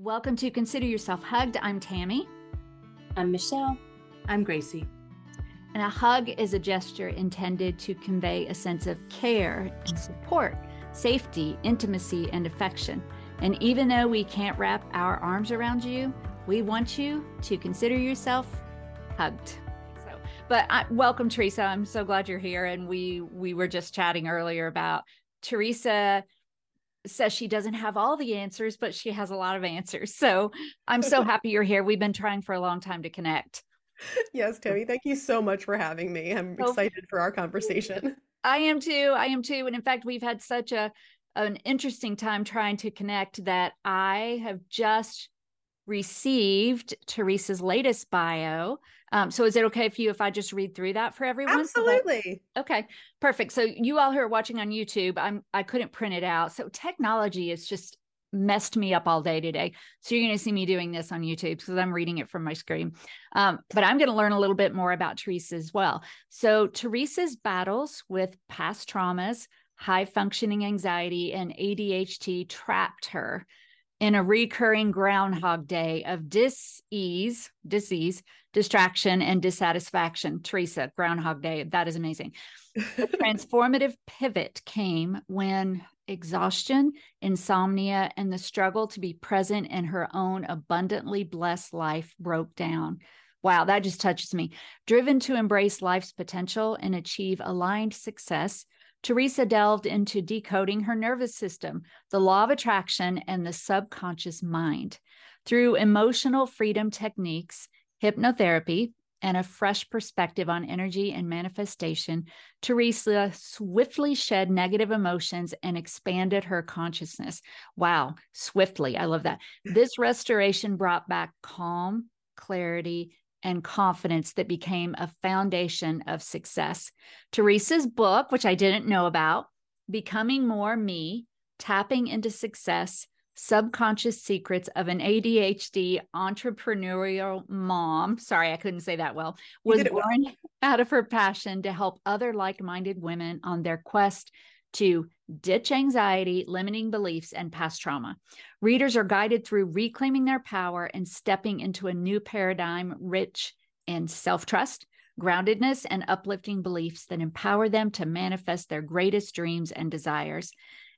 Welcome to Consider Yourself Hugged. I'm Tammy. I'm Michelle. I'm Gracie. And a hug is a gesture intended to convey a sense of care and support, safety, intimacy, and affection. And even though we can't wrap our arms around you, we want you to consider yourself hugged. So, but I, welcome, Theresa. I'm so glad you're here. And we we were just chatting earlier about Theresa says she doesn't have all the answers, but she has a lot of answers. So I'm so happy you're here. We've been trying for a long time to connect. Yes, Tony, thank you so much for having me. I'm oh, excited for our conversation. I am too. I am too. And in fact, we've had such a an interesting time trying to connect that I have just received Theresa's latest bio. Um, so is it okay for you if I just read through that for everyone? Absolutely. So that, okay, perfect. So you all who are watching on YouTube, I'm I couldn't print it out. So technology is just messed me up all day today. So you're going to see me doing this on YouTube because I'm reading it from my screen. Um, but I'm going to learn a little bit more about Theresa as well. So Theresa's battles with past traumas, high functioning anxiety, and ADHD trapped her in a recurring groundhog day of dis-ease, disease, distraction, and dissatisfaction. Theresa, groundhog day, that is amazing. The transformative pivot came when exhaustion, insomnia, and the struggle to be present in her own abundantly blessed life broke down. Wow, that just touches me. Driven to embrace life's potential and achieve aligned success, Theresa delved into decoding her nervous system, the law of attraction, and the subconscious mind. Through emotional freedom techniques, hypnotherapy, and a fresh perspective on energy and manifestation, Theresa swiftly shed negative emotions and expanded her consciousness. Wow, swiftly. I love that. This restoration brought back calm, clarity, and confidence that became a foundation of success. Theresa's book, which I didn't know about, Becoming More Me Tapping into Success Subconscious Secrets of an ADHD Entrepreneurial Mom. Sorry, I couldn't say that well. Was born well. out of her passion to help other like minded women on their quest to ditch anxiety, limiting beliefs, and past trauma. Readers are guided through reclaiming their power and stepping into a new paradigm rich in self trust, groundedness, and uplifting beliefs that empower them to manifest their greatest dreams and desires.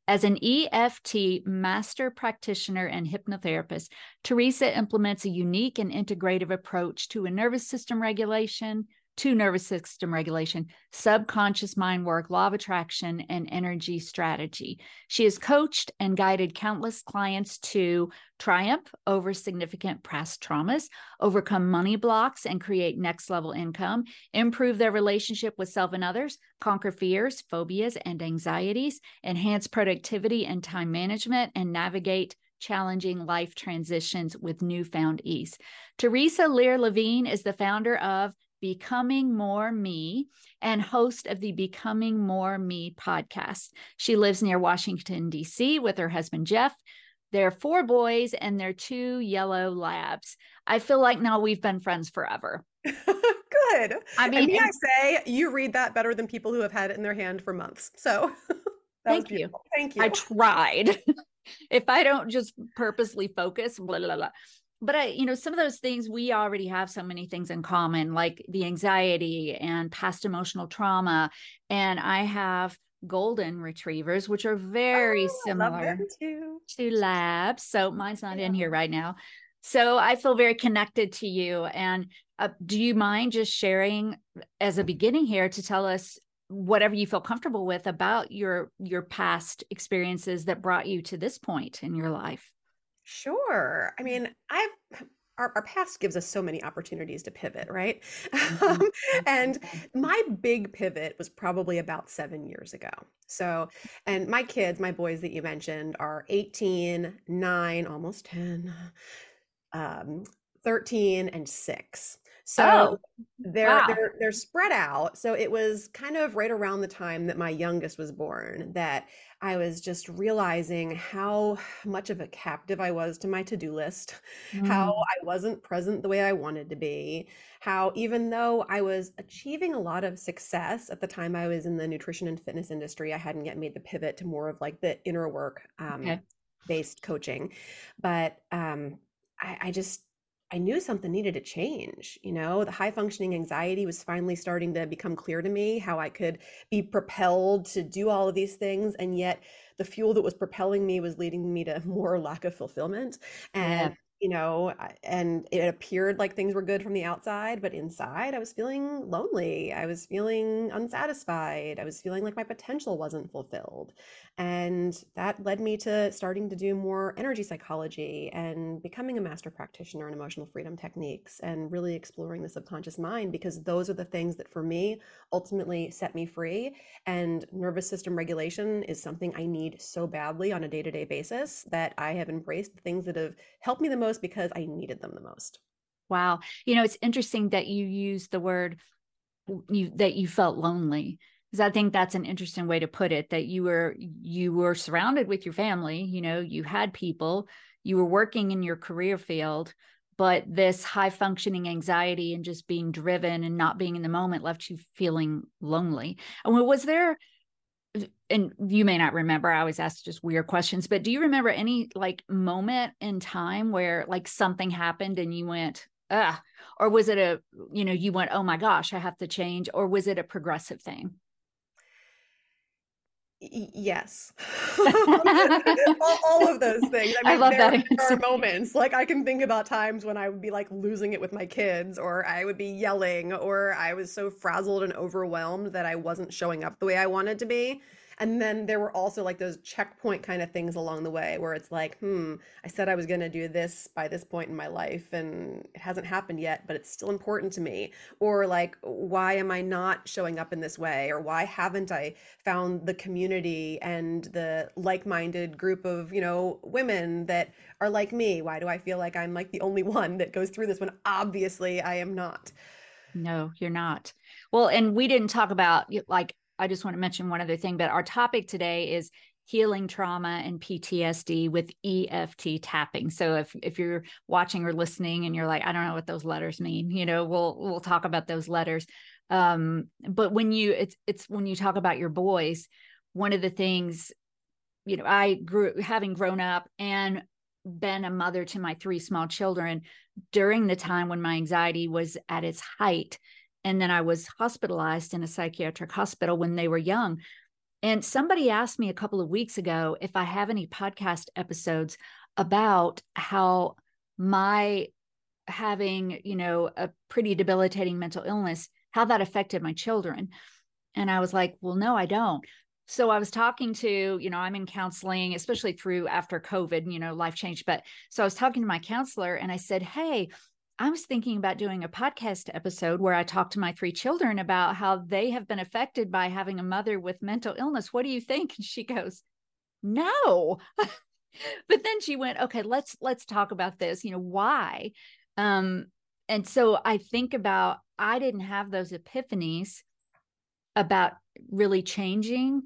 As an EFT master practitioner and hypnotherapist, Theresa implements a unique and integrative approach to a nervous system regulation, to nervous system regulation, subconscious mind work, law of attraction, and energy strategy. She has coached and guided countless clients to triumph over significant past traumas, overcome money blocks and create next level income, improve their relationship with self and others, conquer fears, phobias, and anxieties, enhance productivity and time management, and navigate challenging life transitions with newfound ease. Theresa Lear Levine is the founder of Becoming More Me and host of the Becoming More Me podcast. She lives near Washington, D.C. with her husband, Jeff. There are four boys and their two yellow labs. I feel like now we've been friends forever. Good. I mean, and I say you read that better than people who have had it in their hand for months. So thank you. Thank you. I tried. if I don't just purposely focus, blah, blah, blah but I, you know, some of those things we already have so many things in common, like the anxiety and past emotional trauma. And I have golden retrievers, which are very oh, similar to labs. So mine's not yeah. in here right now. So I feel very connected to you. And uh, do you mind just sharing as a beginning here to tell us whatever you feel comfortable with about your your past experiences that brought you to this point in your life? Sure. I mean, I've our, our past gives us so many opportunities to pivot, right? Mm-hmm. and my big pivot was probably about seven years ago. So, and my kids, my boys that you mentioned, are 18, 9, almost 10, um, 13, and 6. So oh, they're wow. they're they're spread out. So it was kind of right around the time that my youngest was born that I was just realizing how much of a captive I was to my to-do list, mm. how I wasn't present the way I wanted to be, how even though I was achieving a lot of success at the time I was in the nutrition and fitness industry, I hadn't yet made the pivot to more of like the inner work um, okay. based coaching. But um, I, I just I knew something needed to change. You know, the high functioning anxiety was finally starting to become clear to me how I could be propelled to do all of these things. And yet the fuel that was propelling me was leading me to more lack of fulfillment. And yeah you know, and it appeared like things were good from the outside, but inside I was feeling lonely. I was feeling unsatisfied. I was feeling like my potential wasn't fulfilled. And that led me to starting to do more energy psychology and becoming a master practitioner in emotional freedom techniques and really exploring the subconscious mind because those are the things that for me ultimately set me free. And nervous system regulation is something I need so badly on a day to day basis that I have embraced things that have helped me the most because I needed them the most. Wow. You know, it's interesting that you use the word you that you felt lonely because I think that's an interesting way to put it that you were you were surrounded with your family, you know, you had people, you were working in your career field, but this high functioning anxiety and just being driven and not being in the moment left you feeling lonely. And was there and you may not remember, I always ask just weird questions, but do you remember any like moment in time where like something happened and you went, ah, or was it a, you know, you went, oh my gosh, I have to change, or was it a progressive thing? Yes. All, all, of those things. I, mean, I love there, that there are moments like i can think about times when i would be like losing it with my kids or i would be yelling or i was so frazzled and overwhelmed that i wasn't showing up the way i wanted to be and then there were also like those checkpoint kind of things along the way where it's like, hmm, I said I was going to do this by this point in my life and it hasn't happened yet, but it's still important to me. Or like, why am I not showing up in this way? Or why haven't I found the community and the like minded group of, you know, women that are like me? Why do I feel like I'm like the only one that goes through this when obviously I am not? No, you're not. Well, and we didn't talk about like I just want to mention one other thing, but our topic today is healing trauma and PTSD with EFT tapping. So if if you're watching or listening and you're like, I don't know what those letters mean, you know, we'll we'll talk about those letters. Um, but when you it's it's when you talk about your boys, one of the things, you know, I grew having grown up and been a mother to my three small children during the time when my anxiety was at its height and then I was hospitalized in a psychiatric hospital when they were young. And somebody asked me a couple of weeks ago if I have any podcast episodes about how my having, you know, a pretty debilitating mental illness, how that affected my children. And I was like, well, no, I don't. So I was talking to, you know, I'm in counseling, especially through after COVID, you know, life changed. But so I was talking to my counselor and I said, Hey, I was thinking about doing a podcast episode where I talk to my three children about how they have been affected by having a mother with mental illness. What do you think? And she goes, No. but then she went, Okay, let's let's talk about this. You know, why? Um, and so I think about I didn't have those epiphanies about really changing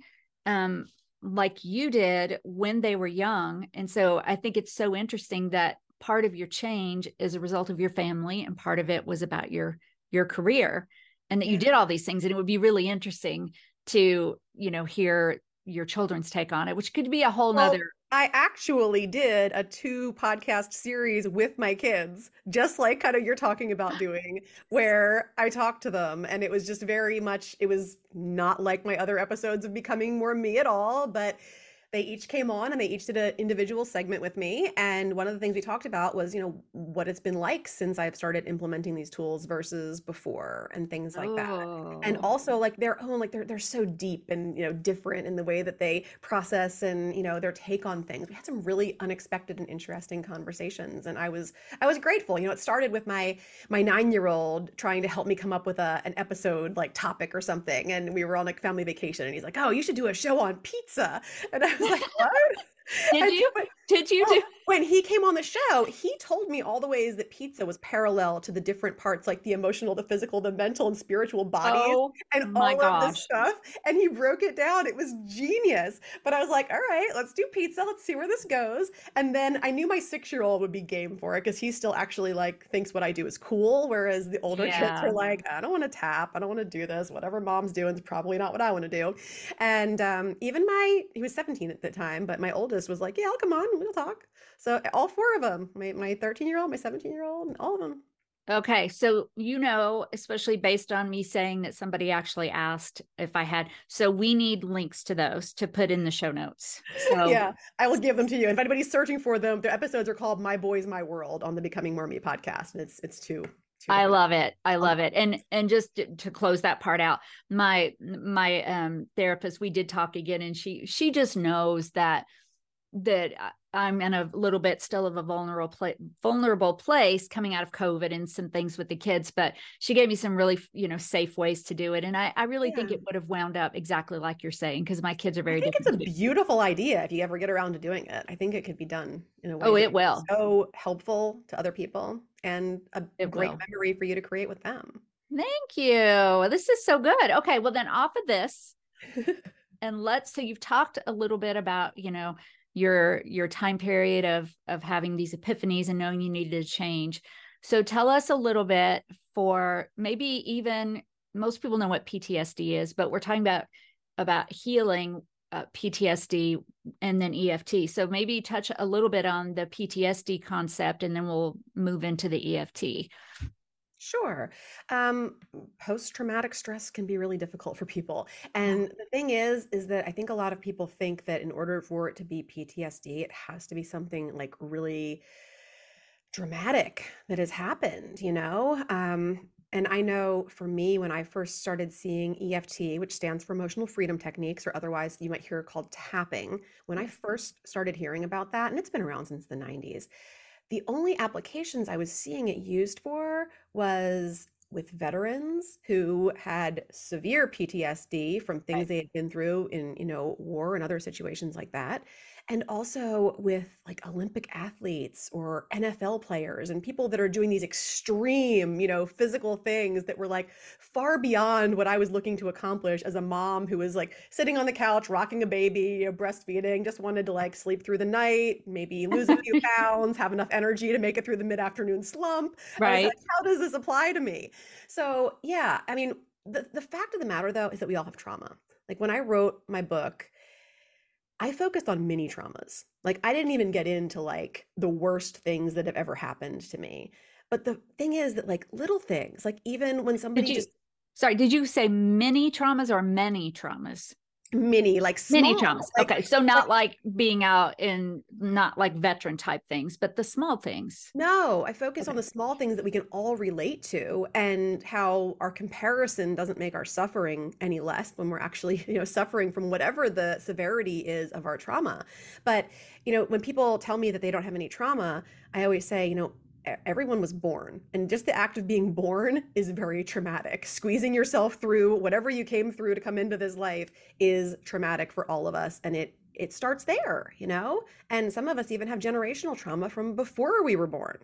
um like you did when they were young. And so I think it's so interesting that part of your change is a result of your family and part of it was about your your career and that you did all these things and it would be really interesting to you know hear your children's take on it which could be a whole well, nother I actually did a two podcast series with my kids, just like kind of you're talking about doing, where I talked to them. And it was just very much, it was not like my other episodes of becoming more me at all, but they each came on and they each did an individual segment with me. And one of the things we talked about was you know what it's been like since i've started implementing these tools versus before and things like oh. that. And oh. also like their own like they're, they're so deep and you know different in the way that they process and you know their take on things. We had some really unexpected and interesting conversations and i was i was grateful. You know it started with my my nine year old trying to help me come up with a, an episode like topic or something. And we were on a family vacation and he's like oh you should do a show on pizza. And i was like, what? Did you? Did you do? When he came on the show, he told me all the ways that pizza was parallel to the different parts, like the emotional, the physical, the mental, and spiritual bodies, oh, and all gosh. of this stuff. And he broke it down. It was genius. But I was like, all right, let's do pizza. Let's see where this goes. And then I knew my six year old would be game for it because he still actually like thinks what I do is cool, whereas the older yeah. kids are like, I don't want to tap. I don't want to do this. Whatever mom's doing is probably not what I want to do. And um, even my, he was 17 at the time, but my oldest was like, yeah, I'll come on We'll talk. So all four of them, my my 13 year old, my 17 year old, all of them. Okay. So, you know, especially based on me saying that somebody actually asked if I had. So, we need links to those to put in the show notes. So, yeah, I will give them to you. And if anybody's searching for them, their episodes are called My Boys, My World on the Becoming More Me podcast. And it's, it's two. I love it. I love it. And and just to, to close that part out, my my um therapist, we did talk again and she she just knows that that I'm in a little bit still of a vulnerable place, vulnerable place coming out of COVID and some things with the kids, but she gave me some really, you know, safe ways to do it. And I, I really yeah. think it would have wound up exactly like you're saying, because my kids are very I think. It's a beautiful idea if you ever get around to doing it. I think it could be done in a way. Oh, it will. So helpful to other people and a it great will. memory for you to create with them. Thank you. This is so good. Okay. Well, then off of this. and let's so you've talked a little bit about you know your your time period of of having these epiphanies and knowing you needed to change. So tell us a little bit for maybe even most people know what ptsd is but we're talking about about healing uh, ptsd and then eft so maybe touch a little bit on the ptsd concept and then we'll move into the eft Sure. Um, post-traumatic stress can be really difficult for people. And the thing is, is that I think a lot of people think that in order for it to be PTSD, it has to be something like really dramatic that has happened, you know? Um, and I know for me, when I first started seeing EFT, which stands for emotional freedom techniques, or otherwise you might hear called tapping, when I first started hearing about that, and it's been around since the 90s, the only applications I was seeing it used for was with veterans who had severe PTSD from things right. they had been through in, you know, war and other situations like that and also with like Olympic athletes or NFL players and people that are doing these extreme, you know, physical things that were like far beyond what I was looking to accomplish as a mom who was like sitting on the couch, rocking a baby, you know, breastfeeding, just wanted to like sleep through the night, maybe lose a few pounds, have enough energy to make it through the mid afternoon slump. Right. Like, How does this apply to me? So, yeah, I mean, the, the fact of the matter though is that we all have trauma. Like when I wrote my book, I focused on mini traumas. Like I didn't even get into like the worst things that have ever happened to me. But the thing is that like little things, like even when somebody you, just Sorry, did you say mini traumas or many traumas? Mini like small, mini traumas like, okay so not like, like, being out in not like veteran type things but the small things no i focus okay. on the small things that we can all relate to and how our comparison doesn't make our suffering any less when we're actually you know suffering from whatever the severity is of our trauma but you know when people tell me that they don't have any trauma i always say you know everyone was born and just the act of being born is very traumatic. Squeezing yourself through whatever you came through to come into this life is traumatic for all of us and it it starts there you know? And some of us even have generational trauma from before we were born.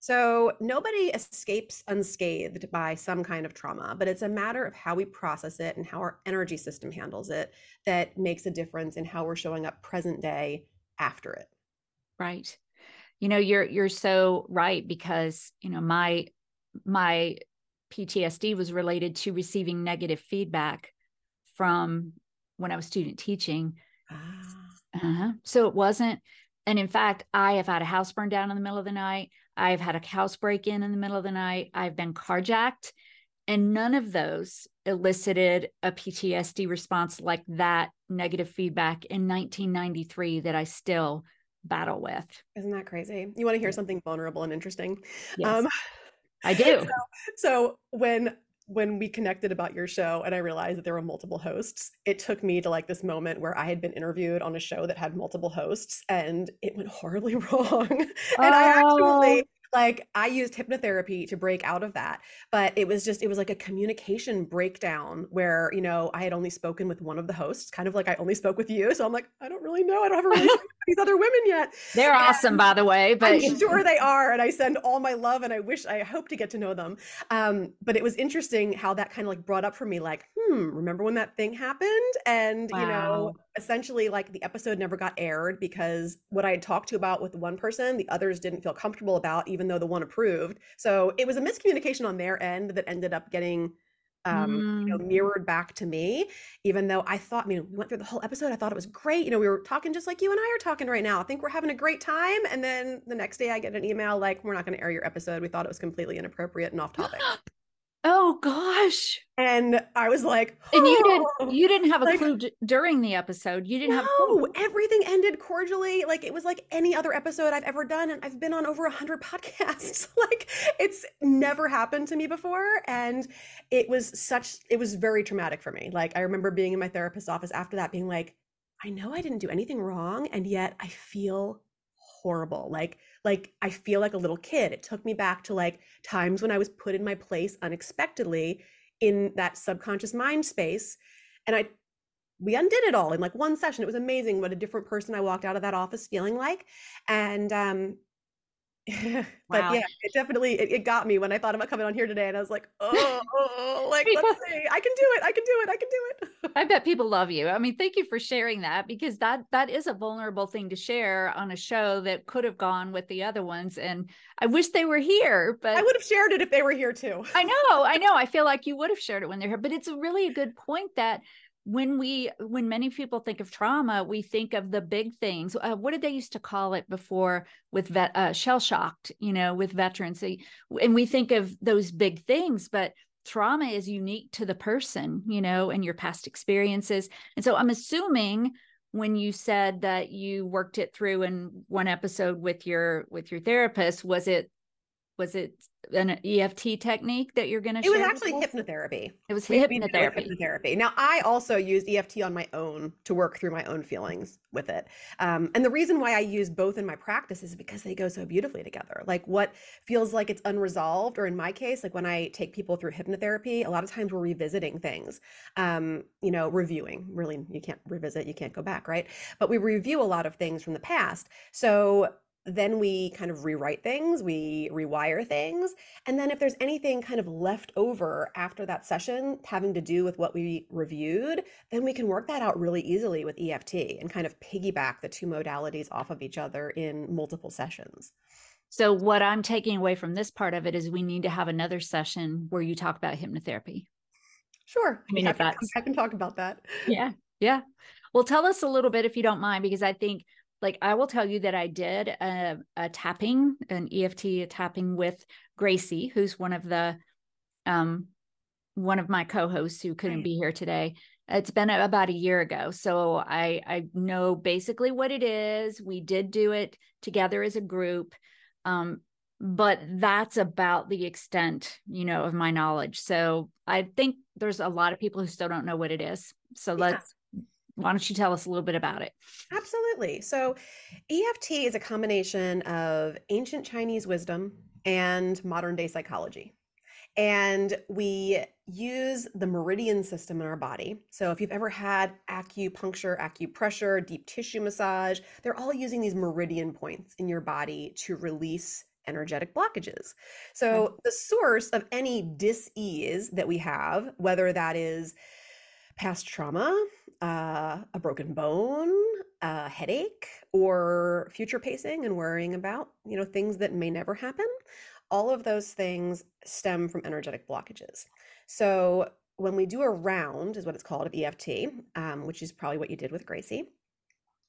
So nobody escapes unscathed by some kind of trauma but it's a matter of how we process it and how our energy system handles it that makes a difference in how we're showing up present day after it. Right you know you're you're so right because you know my my PTSD was related to receiving negative feedback from when I was student teaching. Ah. Uh-huh. So it wasn't, and in fact, I have had a house burned down in the middle of the night. I've had a house break in in the middle of the night. I've been carjacked, and none of those elicited a PTSD response like that negative feedback in 1993 that I still battle with. Isn't that crazy? You want to hear something vulnerable and interesting? Yes, um, I do. So, so when when we connected about your show and I realized that there were multiple hosts, it took me to like this moment where I had been interviewed on a show that had multiple hosts and it went horribly wrong. and oh. I actually like I used hypnotherapy to break out of that. But it was just, it was like a communication breakdown where, you know, I had only spoken with one of the hosts, kind of like I only spoke with you. So I'm like, I don't really know. I don't have a relationship with these other women yet. They're and awesome, by the way. But I'm sure they are. And I send all my love and I wish, I hope to get to know them. Um, but it was interesting how that kind of like brought up for me, like, hmm, remember when that thing happened? And, wow. you know, essentially like the episode never got aired because what I had talked to about with one person, the others didn't feel comfortable about, even though the one approved. So it was a miscommunication on their end that ended up getting um, you know, Mm. mirrored back to me, even though I thought, I mean, we went through the whole episode. I thought it was great. You know, we were talking just like you and I are talking right now. I think we're having a great time. And then the next day I get an email like, we're not going to air your episode. We thought it was completely inappropriate and off topic. Oh gosh. And I was like, And you "Oh." didn't you didn't have a Like- clue d- during the episode. You didn't have a No, everything ended cordially. Like it was like any other episode I've ever done. And I've been on over a hundred podcasts. like it's never happened to me before. And it was such, it was very traumatic for me. Like I remember being in my therapist's office after that being like, I know I didn't do anything wrong. And yet I feel horrible. Like, like I feel like a little kid. It took me back to like times when I was put in my place unexpectedly in that subconscious mind space. And I we undid it all in like one session. It was amazing what a different person I walked out of that office feeling like. And um but Wow. yeah, it definitely it, it got me when I thought about coming on here today and I was like, oh, oh, like let's see. I can do it. I can do it. I can do it. I bet people love you. I mean, thank you for sharing that because that that is a vulnerable thing to share on a show that could have gone with the other ones. And I wish they were here, but I would have shared it if they were here too. I know, I know. I feel like you would have shared it when they're here, but it's really a good point that when we when many people think of trauma, we think of the big things. Uh, what did they used to call it before with vet uh, shell shocked? You know, with veterans, and we think of those big things, but trauma is unique to the person, you know, and your past experiences. And so I'm assuming when you said that you worked it through in one episode with your with your therapist, was it was it an EFT technique that you're going to It was actually hypnotherapy. It was We- we did it with hypnotherapy. hypnotherapy. Now, I also used EFT on my own to work through my own feelings with it. Um, and the reason why I use both in my practice is because they go so beautifully together. Like what feels like it's unresolved, or in my case, like when I take people through hypnotherapy, a lot of times we're revisiting things, um, you know, reviewing. Really, you can't revisit, you can't go back, right? But we review a lot of things from the past. So then we kind of rewrite things, we rewire things. And then if there's anything kind of left over after that session having to do with what we reviewed, then we can work that out really easily with EFT and kind of piggyback the two modalities off of each other in multiple sessions. So what I'm taking away from this part of it is we need to have another session where you talk about hypnotherapy. Sure. I mean, I can back and talk about that. Yeah. Yeah. Well, tell us a little bit if you don't mind, because I think, like, I will tell you that I did a, a tapping, an EFT a tapping with Gracie, who's one of the, um, one of my co-hosts who couldn't Right. be here today. It's been about a year ago, so I I know basically what it is. We did do it together as a group, um, but that's about the extent, you know, of my knowledge. So I think there's a lot of people who still don't know what it is. So Yeah. let's why don't you tell us a little bit about it? Absolutely. So, EFT is a combination of ancient Chinese wisdom and modern day psychology. And we use the meridian system in our body. So, if you've ever had acupuncture, acupressure, deep tissue massage, they're all using these meridian points in your body to release energetic blockages. So, hmm. the source of any dis-ease that we have, whether that is past trauma, uh, a broken bone, a headache, or future pacing and worrying about, you know, things that may never happen. All of those things stem from energetic blockages. So when we do a round, is what it's called of EFT, um, which is probably what you did with Gracie.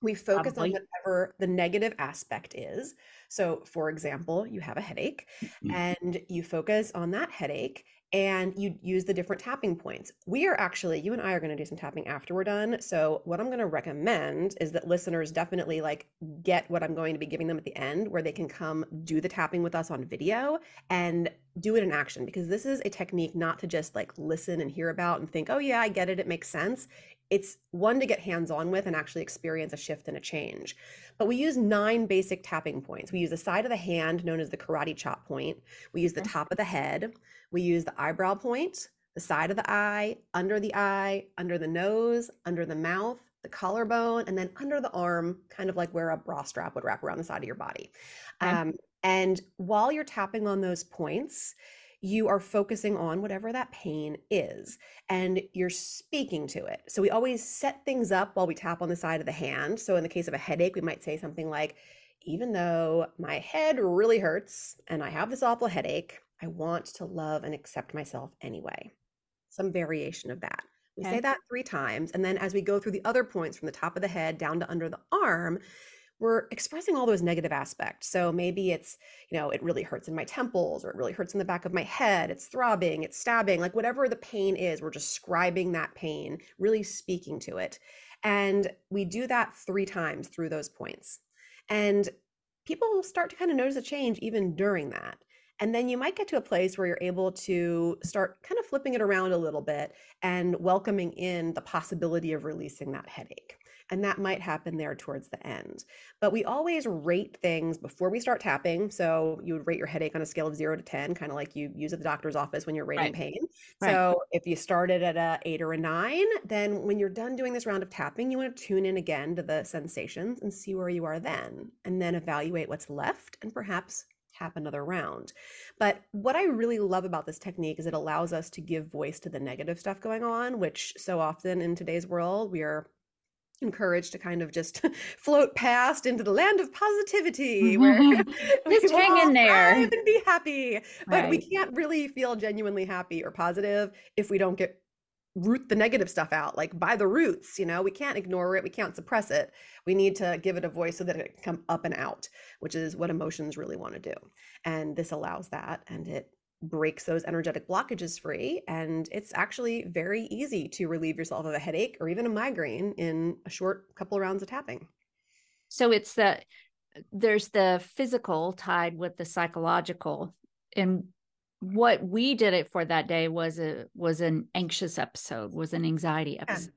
We focus on whatever the negative aspect is. So, for example, you have a headache Mhm. and you focus on that headache and you use the different tapping points. We are actually, you and I are going to do some tapping after we're done. So, what I'm going to recommend is that listeners definitely like get what I'm going to be giving them at the end, where they can come do the tapping with us on video and do it in action because this is a technique not to just like listen and hear about and think, oh, yeah, I get it. It makes sense. It's one to get hands on with and actually experience a shift and a change. But we use nine basic tapping points. We use the side of the hand, known as the karate chop point. We use the top of the head. We use the eyebrow point, the side of the eye, under the eye, under the nose, under the mouth, the collarbone, and then under the arm, kind of like where a bra strap would wrap around the side of your body. Okay. Um, and while you're tapping on those points, you are focusing on whatever that pain is and you're speaking to it. So we always set things up while we tap on the side of the hand. So in the case of a headache, we might say something like, even though my head really hurts and I have this awful headache, I want to love and accept myself anyway. some variation of that. We Okay. say that three times. And then as we go through the other points from the top of the head down to under the arm, we're expressing all those negative aspects. So maybe it's, you know, it really hurts in my temples or it really hurts in the back of my head. It's throbbing, it's stabbing, like whatever the pain is, we're describing that pain, really speaking to it. And we do that three times through those points. And people will start to kind of notice a change even during that. And then you might get to a place where you're able to start kind of flipping it around a little bit and welcoming in the possibility of releasing that headache. And that might happen there towards the end. But we always rate things before we start tapping. So you would rate your headache on a scale of zero to 10, kind of like you use at the doctor's office when you're rating Right. pain. Right. So if you started at a eight or a nine, then when you're done doing this round of tapping, you want to tune in again to the sensations and see where you are then, and then evaluate what's left and perhaps tap another round. But what I really love about this technique is it allows us to give voice to the negative stuff going on, which so often in today's world we are encouraged to kind of just float past into the land of positivity where mm-hmm. we Just hang in there. and be happy. But we can't really feel genuinely happy or positive if we don't get root the negative stuff out like by the roots you know? We can't ignore it. We can't suppress it. We need to give it a voice so that it can come up and out which is what emotions really want to do. And this allows that and it breaks those energetic blockages free and it's actually very easy to relieve yourself of a headache or even a migraine in a short couple of rounds of tapping So it's the there's the physical tied with the psychological. And what we did it for that day was a was an anxious episode, was an anxiety episode.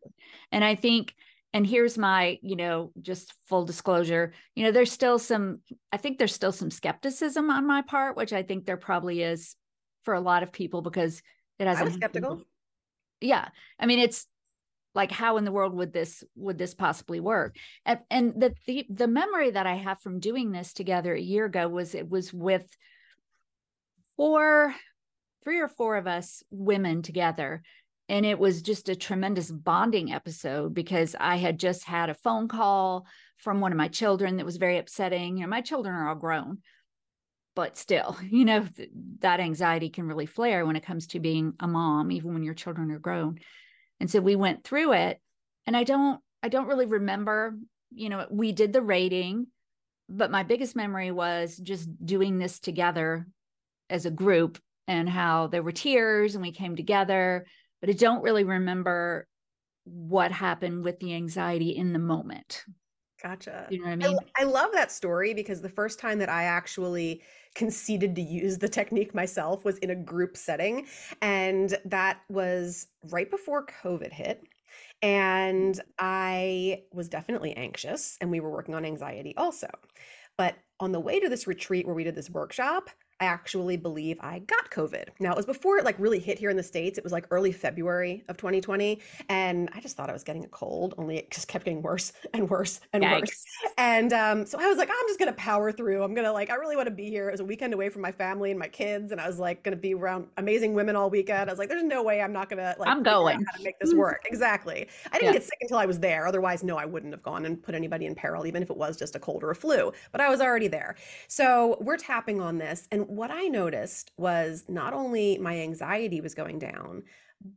And I think and here's my, you know, just full disclosure, you know, there's still some I think there's still some skepticism on my part, which I think there probably is for a lot of people because it hasn't was happened skeptical. Yeah i mean it's like how in the world would this would this possibly work? And, and the, the the memory that i have from doing this together a year ago was it was with four three or four of us women together and it was just a tremendous bonding episode because i had just had a phone call from one of my children that was very upsetting you know my children are all grown but still you know th- that anxiety can really flare when it comes to being a mom even when your children are grown. And so we went through it and i don't i don't really remember you know we did the rating but my biggest memory was just doing this together as a group and how there were tears and we came together but i don't really remember what happened with the anxiety in the moment. Gotcha. you know what i I, mean? l- I love that story because the first time that I actually conceded to use the technique myself was in a group setting. And that was right before COVID hit. And I was definitely anxious, and we were working on anxiety also. But on the way to this retreat where we did this workshop, I actually believe I got COVID. Now, it was before it like really hit here in the States. It was like early February of 2020. And I just thought I was getting a cold, only it just kept getting worse and worse and worse. And um, so I was like, I'm just gonna power through. I'm gonna like, I really want to be here. It was a weekend away from my family and my kids, and I was like, gonna be around amazing women all weekend. I was like, there's no way I'm not gonna like I'm going. how to make this work. Exactly. I didn't Yeah. get sick until I was there. Otherwise, no, I wouldn't have gone and put anybody in peril, even if it was just a cold or a flu. But I was already there. So we're tapping on this, and what I noticed was not only my anxiety was going down,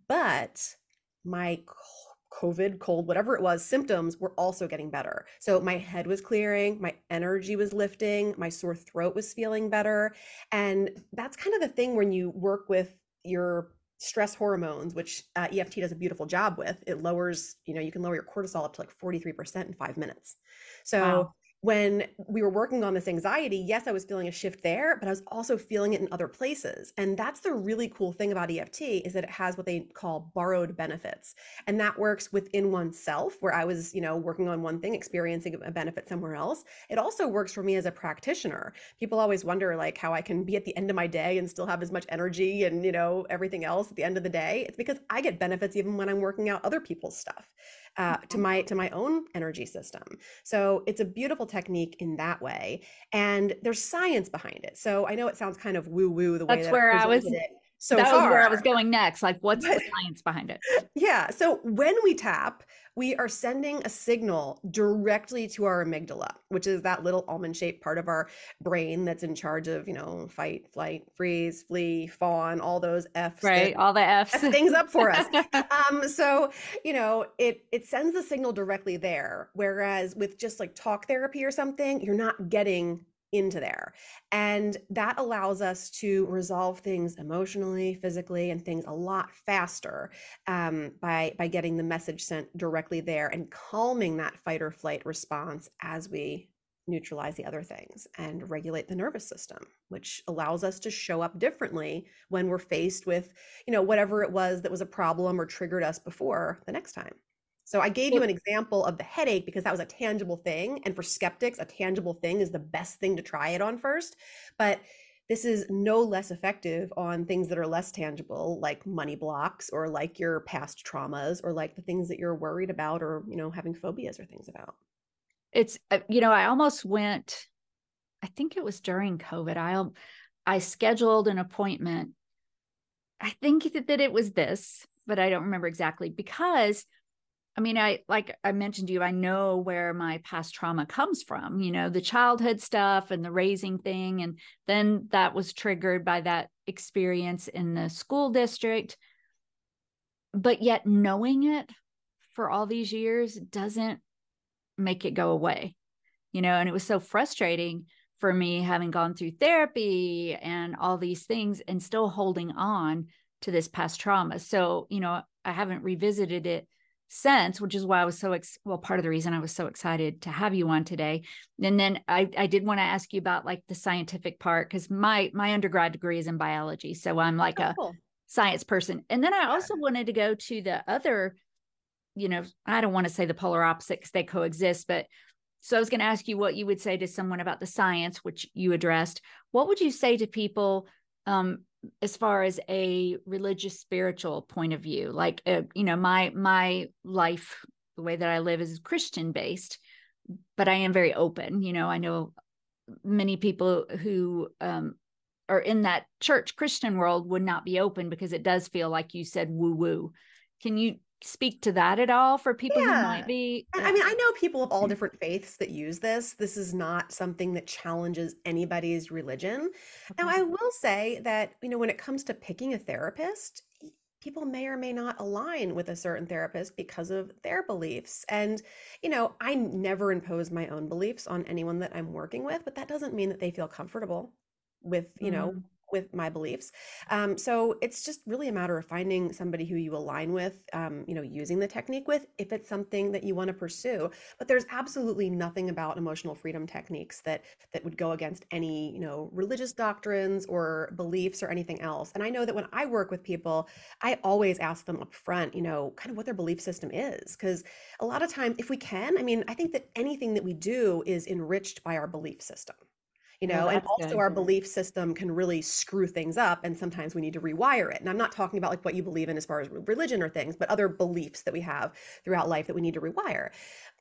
but my COVID, cold, whatever it was, symptoms were also getting better. So my head was clearing, my energy was lifting, my sore throat was feeling better. And that's kind of the thing when you work with your stress hormones, which uh, EFT does a beautiful job with. It lowers, you know, you can lower your cortisol up to like 43% in five minutes. So Wow. When we were working on this anxiety, yes, I was feeling a shift there, but I was also feeling it in other places. And that's the really cool thing about EFT is that it has what they call borrowed benefits. And that works within oneself, where I was, you know, working on one thing, experiencing a benefit somewhere else. It also works for me as a practitioner. People always wonder like how I can be at the end of my day and still have as much energy and, you know, everything else at the end of the day. It's because I get benefits even when I'm working out other people's stuff. Uh, to my to my own energy system. So it's a beautiful technique in that way and there's science behind it. So i know it sounds kind of woo woo the way That's that where I was- it so that far. was where I was going next. Like, what's the science behind it? Yeah. So when we tap, we are sending a signal directly to our amygdala, which is that little almond shaped part of our brain that's in charge of, you know, fight, flight, freeze, flee, fawn, all those F's. Right. All the F's. things up for us. um, so, you know, it it sends the signal directly there. Whereas with just like talk therapy or something, you're not getting into there. And that allows us to resolve things emotionally, physically, and things a lot faster um, by, by getting the message sent directly there and calming that fight or flight response as we neutralize the other things and regulate the nervous system which allows us to show up differently when we're faced with you know whatever it was that was a problem or triggered us before the next time so I gave you an example of the headache because that was a tangible thing. And for skeptics, a tangible thing is the best thing to try it on first. But this is no less effective on things that are less tangible, like money blocks or like your past traumas or like the things that you're worried about or, you know, having phobias or things about. It's, uh, you know, I almost went, I think it was during COVID. I, I scheduled an appointment. I think that, that it was this, but I don't remember exactly because I mean, I like I mentioned to you, I know where my past trauma comes from, you know, the childhood stuff and the raising thing. And then that was triggered by that experience in the school district. But yet, knowing it for all these years doesn't make it go away, you know, and it was so frustrating for me having gone through therapy and all these things and still holding on to this past trauma. So, you know, I haven't revisited it sense, which is why I was so ex- well. Part of the reason I was so excited to have you on today, and then I I did want to ask you about like the scientific part because my my undergrad degree is in biology, so I'm like oh, a cool. science person, and then I also wanted to go to the other, you know, I don't want to say the polar opposite because they coexist, but so I was going to ask you what you would say to someone about the science, which you addressed. What would you say to people um, as far as a religious spiritual point of view like uh, you know my my life the way that i live is christian based but i am very open you know i know many people who um, are in that church christian world would not be open because it does feel like you said woo woo can you speak to that at all for people yeah. who might be uh, i mean i know people of all mm. different faiths that use this this is not something that challenges anybody's religion okay. now i will say that you know when it comes to picking a therapist people may or may not align with a certain therapist because of their beliefs and you know i never impose my own beliefs on anyone that i'm working with but that doesn't mean that they feel comfortable with you mm. know with my beliefs. Um, so it's just really a matter of finding somebody who you align with, um, you know, using the technique with, if it's something that you want to pursue. But there's absolutely nothing about emotional freedom techniques that that would go against any, you know, religious doctrines or beliefs or anything else. And I know that when I work with people, I always ask them up front, you know, kind of what their belief system is, because a lot of times, if we can, I mean, I think that anything that we do is enriched by our belief system you oh, know oh, and also good. our belief system can really screw things up and sometimes we need to rewire it and i'm not talking about like what you believe in as far as religion or things but other beliefs that we have throughout life that we need to rewire.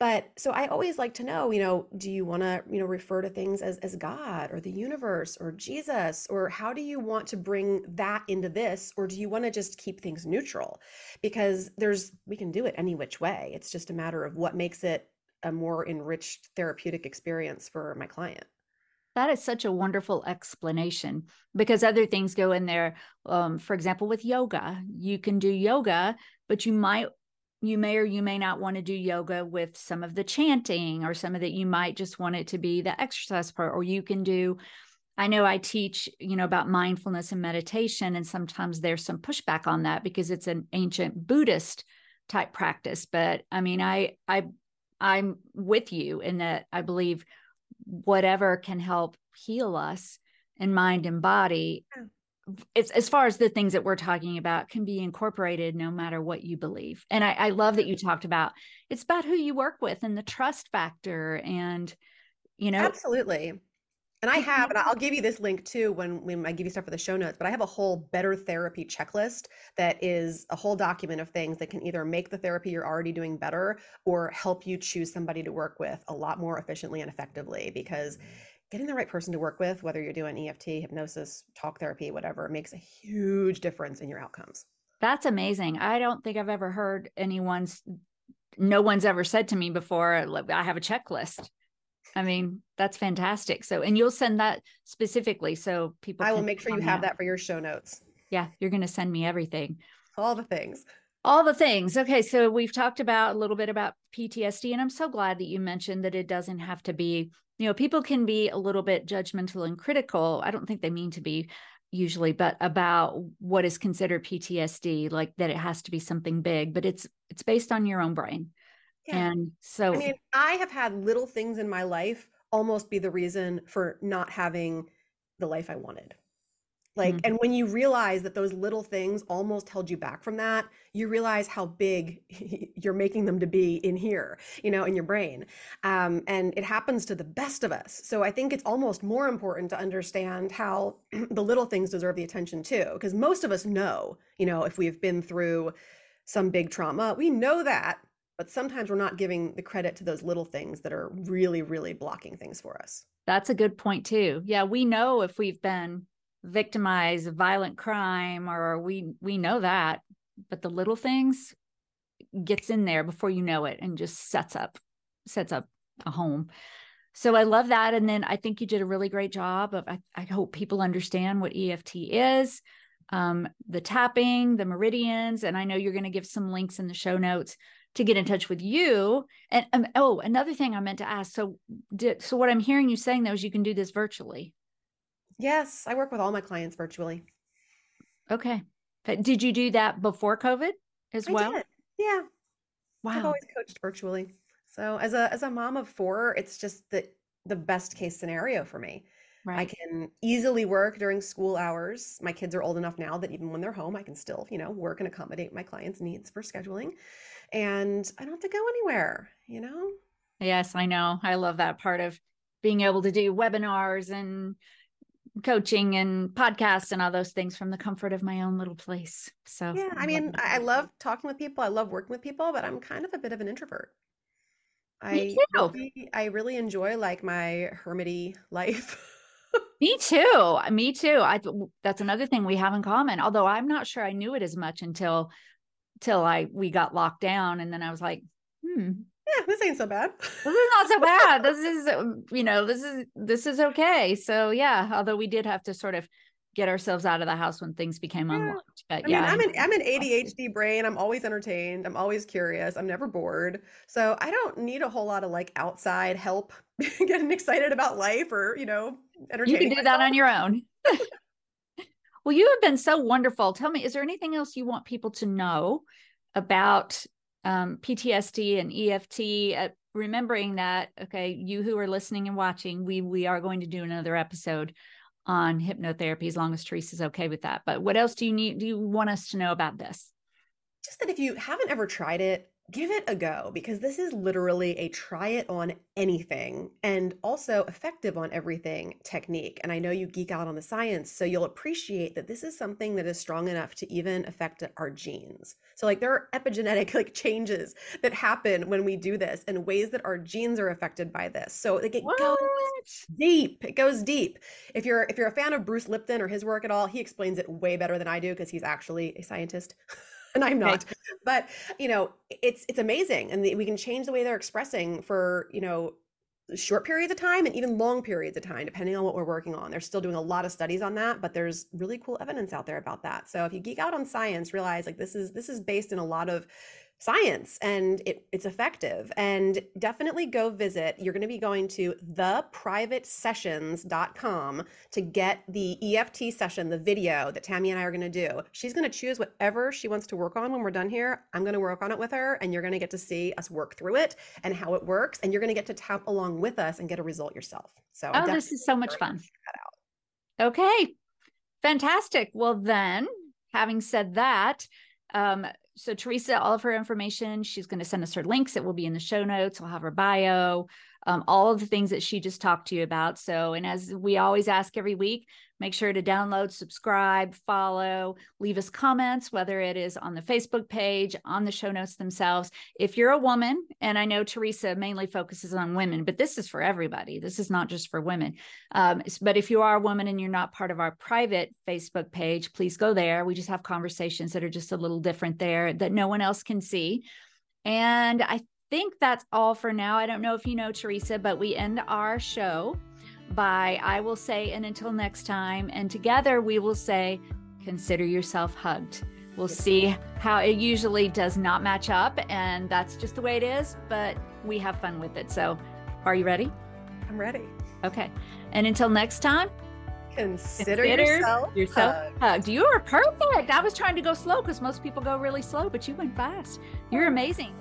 But so i always like to know you know do you want to you know refer to things as as god or the universe or jesus or how do you want to bring that into this or do you want to just keep things neutral? Because there's we can do it any which way it's just a matter of what makes it a more enriched therapeutic experience for my client that is such a wonderful explanation because other things go in there. Um, for example, with yoga, you can do yoga, but you might you may or you may not want to do yoga with some of the chanting or some of that you might just want it to be the exercise part or you can do i know i teach you know about mindfulness and meditation and sometimes there's some pushback on that because it's an ancient buddhist type practice but i mean i i i'm with you in that i believe whatever can help heal us in mind and body it's as far as the things that we're talking about can be incorporated no matter what you believe. And I, I love that you talked about it's about who you work with and the trust factor and you know absolutely and I have, mm-hmm. and I'll give you this link too when, when I give you stuff for the show notes, but I have a whole better therapy checklist that is a whole document of things that can either make the therapy you're already doing better or help you choose somebody to work with a lot more efficiently and effectively. Because mm-hmm. getting the right person to work with, whether you're doing EFT, hypnosis, talk therapy, whatever, makes a huge difference in your outcomes. That's amazing. I don't think I've ever heard anyone's, no one's ever said to me before, I have a checklist. I mean, that's fantastic. So, and you'll send that specifically so people. I will make sure you have that for your show notes. Yeah, you're going to send me everything. All the things. All the things. Okay, so we've talked about a little bit about PTSD, and I'm so glad that you mentioned that it doesn't have to be. You know, people can be a little bit judgmental and critical. I don't think they mean to be usually, but about what is considered PTSD, like that it has to be something big, but it's it's based on your own brain. Yeah. And so I mean, I have had little things in my life almost be the reason for not having the life I wanted. Like, mm-hmm. and when you realize that those little things almost held you back from that, you realize how big you're making them to be in here, you know, in your brain. Um, and it happens to the best of us. So I think it's almost more important to understand how the little things deserve the attention too. Because most of us know, you know, if we've been through some big trauma, we know that. But sometimes we're not giving the credit to those little things that are really, really blocking things for us. That's a good point, too. Yeah, we know if we've been victimized violent crime or we we know that but the little things gets in there before you know it and just sets up sets up a home so i love that and then i think you did a really great job of i, I hope people understand what eft is um, the tapping the meridians and i know you're going to give some links in the show notes to get in touch with you and um, oh another thing i meant to ask so did so what i'm hearing you saying though is you can do this virtually Yes, I work with all my clients virtually. Okay. But did you do that before COVID as I well? Did. Yeah. Wow. I've always coached virtually. So as a as a mom of four, it's just the the best case scenario for me. Right. I can easily work during school hours. My kids are old enough now that even when they're home, I can still, you know, work and accommodate my clients' needs for scheduling. And I don't have to go anywhere, you know? Yes, I know. I love that part of being able to do webinars and coaching and podcasts and all those things from the comfort of my own little place. So yeah, I mean, I love talking with people. I love working with people, but I'm kind of a bit of an introvert. I really, I really enjoy like my hermity life. me too. Me too. I that's another thing we have in common. Although I'm not sure I knew it as much until till I we got locked down, and then I was like, hmm, yeah, this ain't so bad. this is not so bad. This is, um, you know, this is this is okay. So yeah, although we did have to sort of get ourselves out of the house when things became yeah. unlocked. But I yeah, mean, I'm an I'm an ADHD brain. I'm always entertained. I'm always curious. I'm never bored. So I don't need a whole lot of like outside help getting excited about life or you know entertaining. You can do myself. that on your own. Well, you have been so wonderful. Tell me, is there anything else you want people to know about um, PTSD and EFT, uh, remembering that, okay, you who are listening and watching, we we are going to do another episode on hypnotherapy as long as Theresa's okay with that. But what else do you need? Do you want us to know about this? Just that if you haven't ever tried it, give it a go because this is literally a try it on anything and also effective on everything technique. And I know you geek out on the science, so you'll appreciate that this is something that is strong enough to even affect our genes. So like there are epigenetic like changes that happen when we do this and ways that our genes are affected by this. So like it what? goes deep. It goes deep. If you're if you're a fan of Bruce Lipton or his work at all, he explains it way better than I do because he's actually a scientist. and I'm not. Right. But you know, it's it's amazing, and we can change the way they're expressing for you know short periods of time and even long periods of time, depending on what we're working on. They're still doing a lot of studies on that, but there's really cool evidence out there about that. So if you geek out on science, realize like this is this is based in a lot of science and it, it's effective. And definitely go visit you're going to be going to theprivatesessions.com to get the eft session the video that tammy and i are going to do. She's going to choose whatever she wants to work on when we're done here. I'm going to work on it with her and you're going to get to see us work through it and how it works and you're going to get to tap along with us and get a result yourself. So oh this is so much fun. okay fantastic. Well then having said that um, so Theresa, all of her information, she's going to send us her links. It will be in the show notes. We'll have her bio, um, all of the things that she just talked to you about. So, and as we always ask every week, Make sure to download, subscribe, follow, leave us comments, whether it is on the Facebook page, on the show notes themselves. If you're a woman, and I know Theresa mainly focuses on women, but this is for everybody. This is not just for women. Um, but if you are a woman and you're not part of our private Facebook page, please go there. We just have conversations that are just a little different there that no one else can see. And I think that's all for now. I don't know if you know, Theresa, but we end our show by I will say, and until next time. And together we will say, consider yourself hugged. We'll see how it usually does not match up. And that's just the way it is, but we have fun with it. So, are you ready? I'm ready. Okay. And until next time, consider, consider yourself, yourself hugged. hugged. You are perfect. I was trying to go slow because most people go really slow, but you went fast. You're oh. amazing.